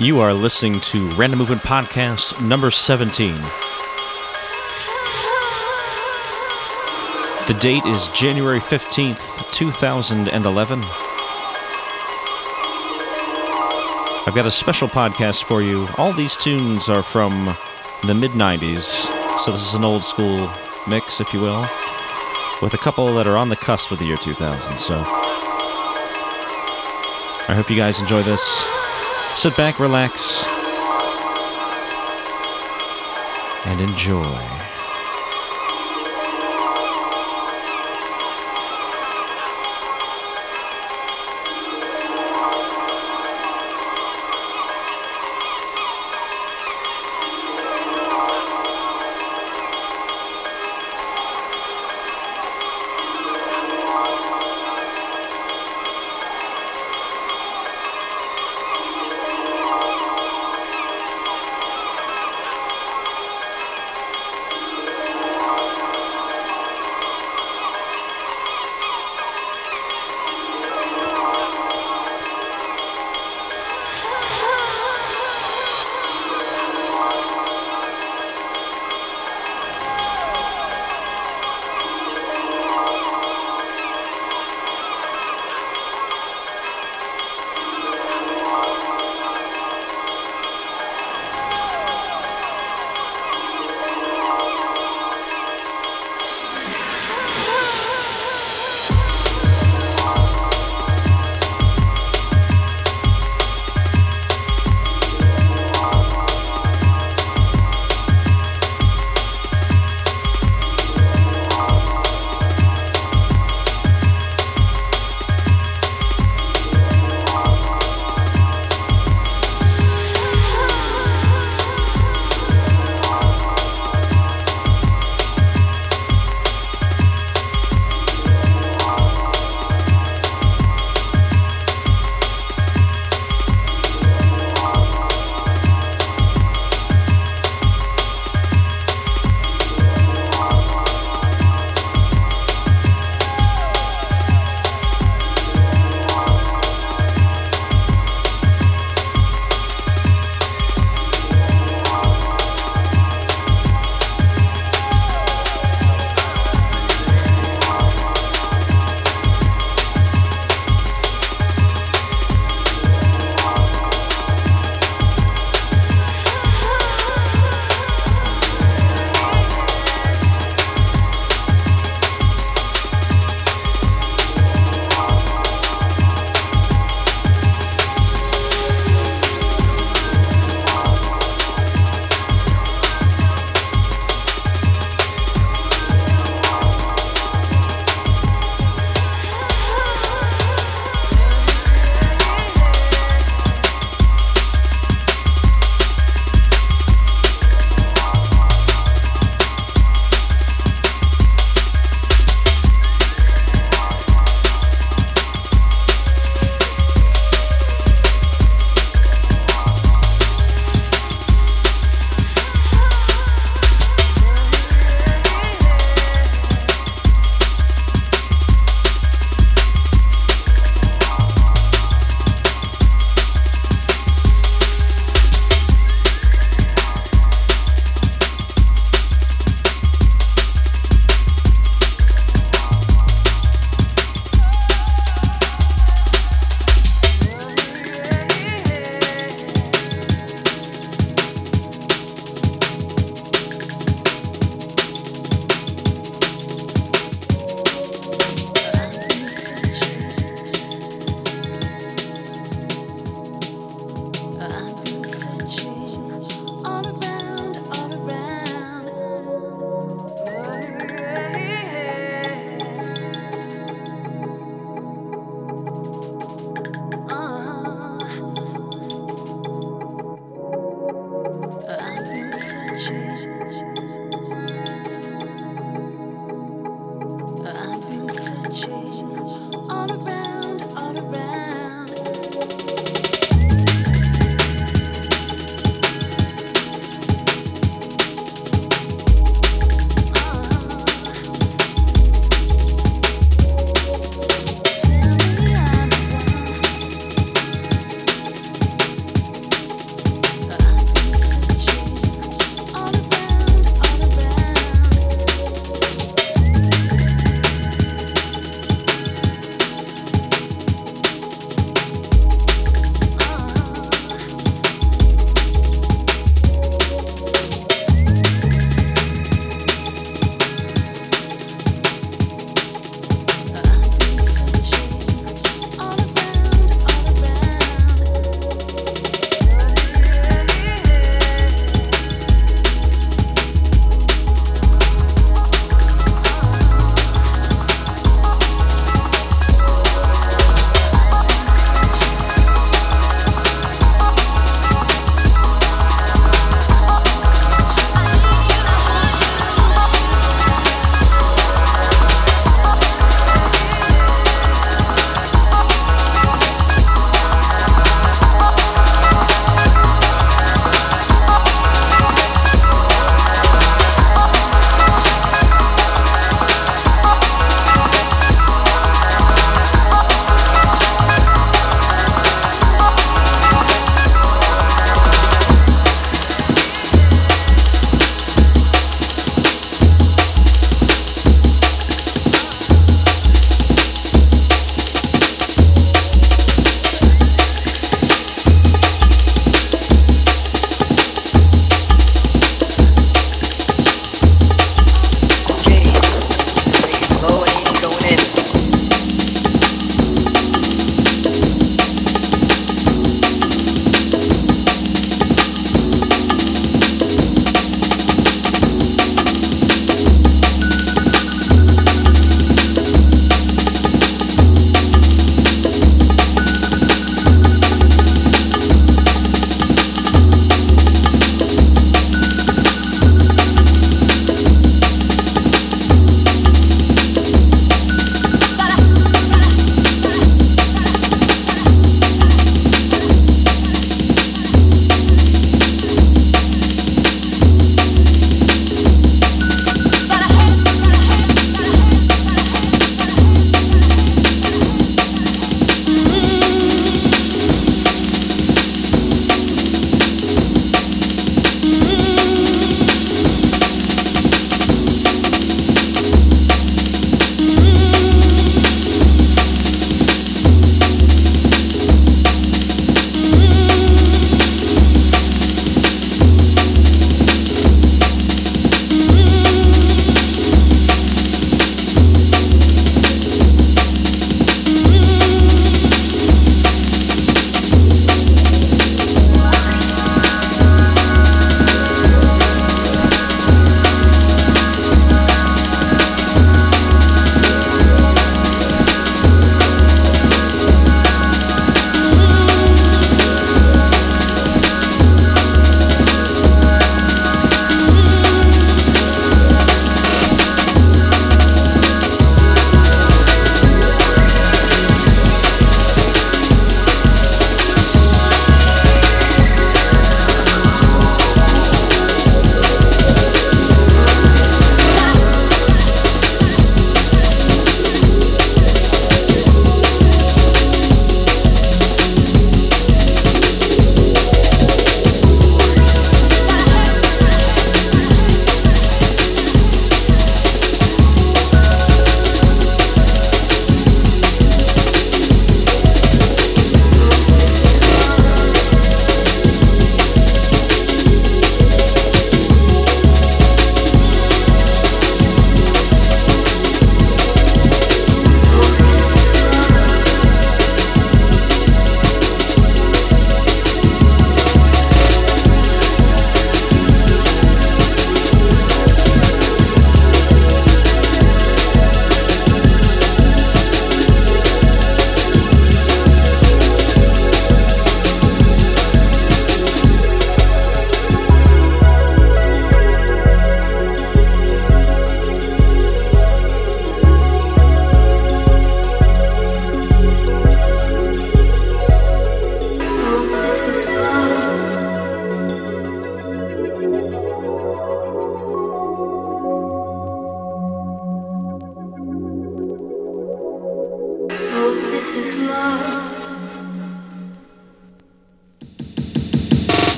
You are listening to Random Movement Podcast number 17. The date is January 15th, 2011. I've got a special podcast for you. All these tunes are from the mid 90s, so this is an old school mix, if you will, with a couple that are on the cusp of the year 2000. So I hope you guys enjoy this. Sit back, relax, and enjoy.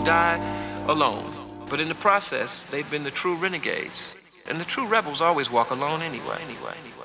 and die alone. But in the process, they've been the true renegades. And the true rebels always walk alone anyway, anyway, anyway.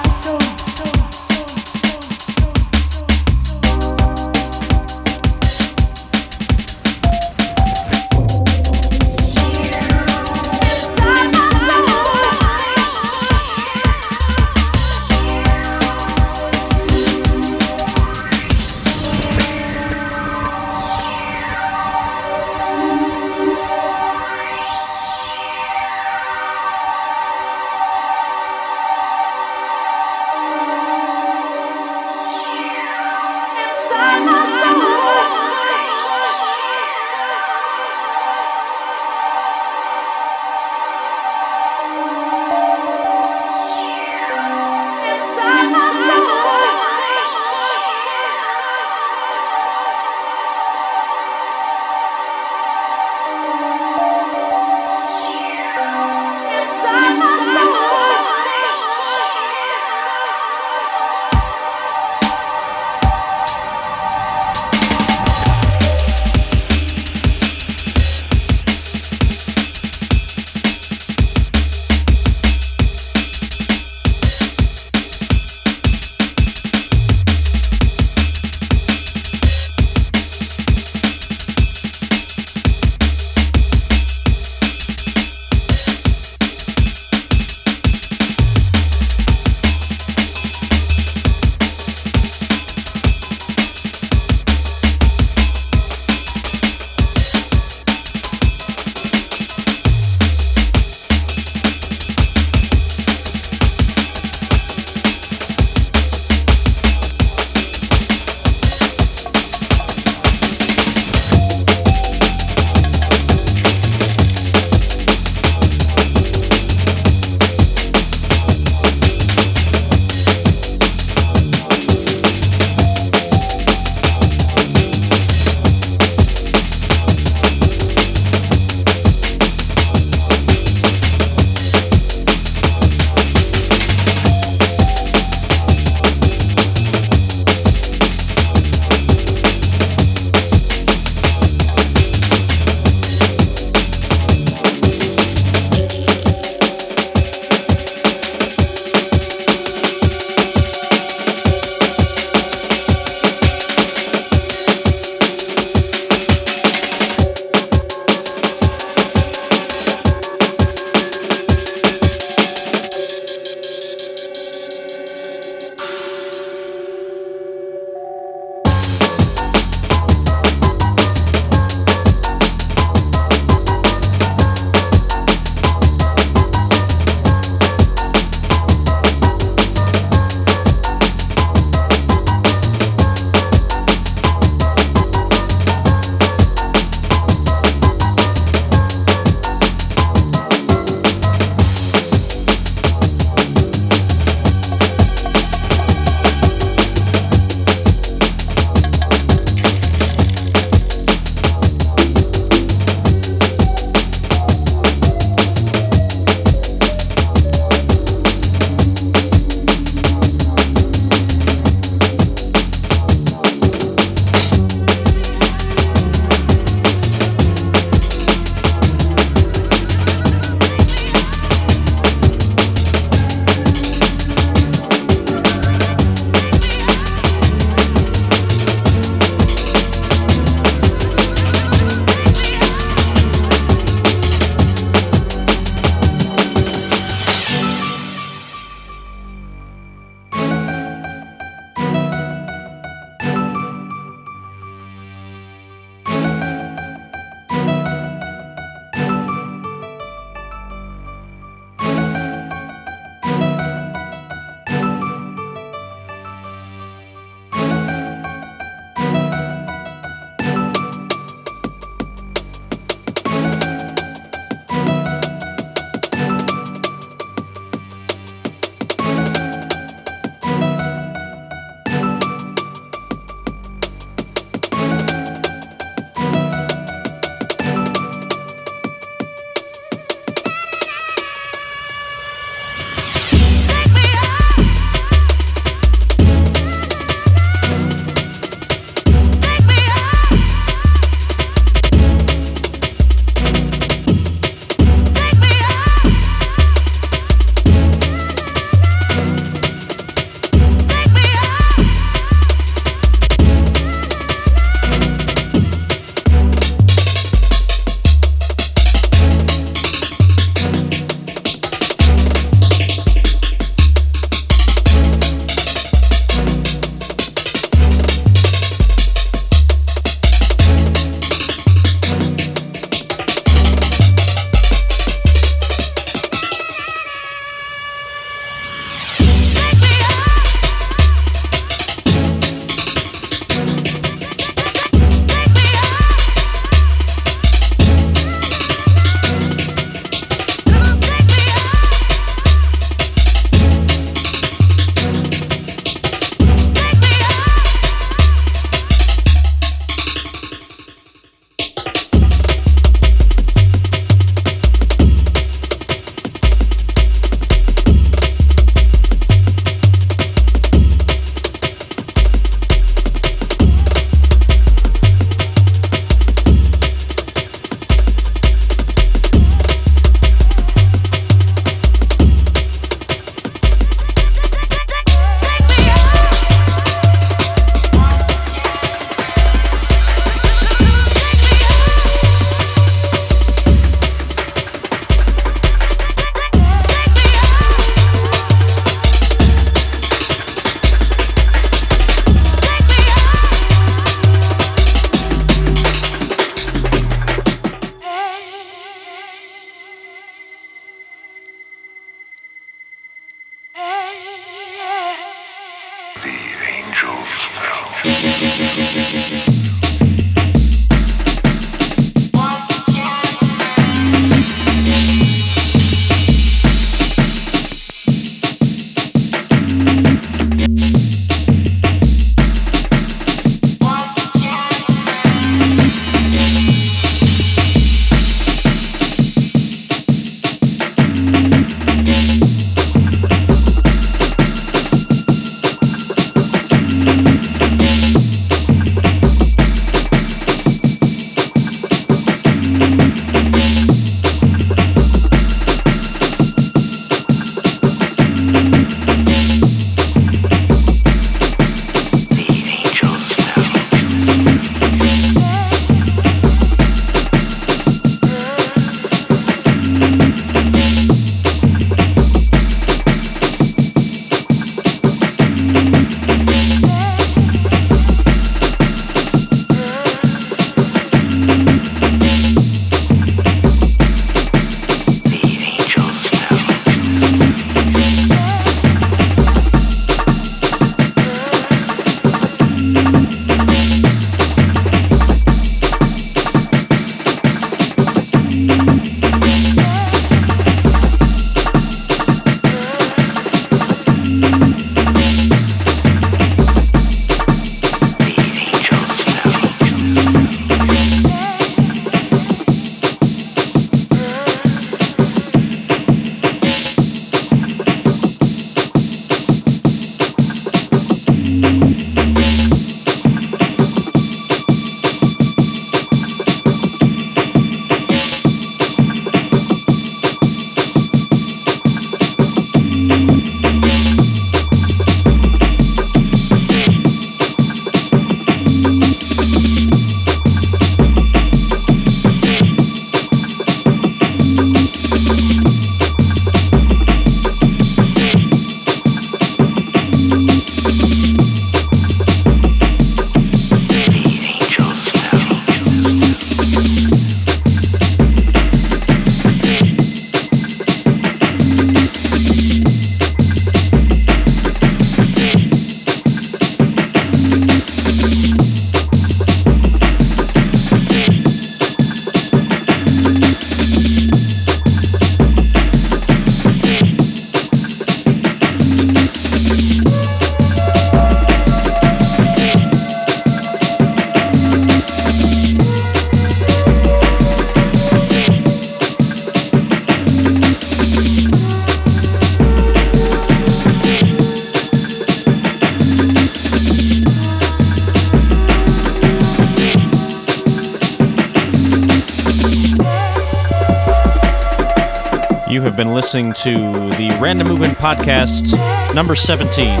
Listening to the Random Movement Podcast number 17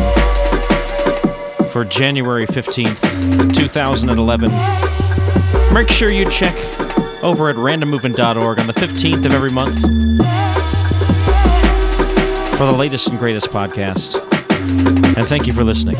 for January 15th, 2011. Make sure you check over at randommovement.org on the 15th of every month for the latest and greatest podcast. And thank you for listening.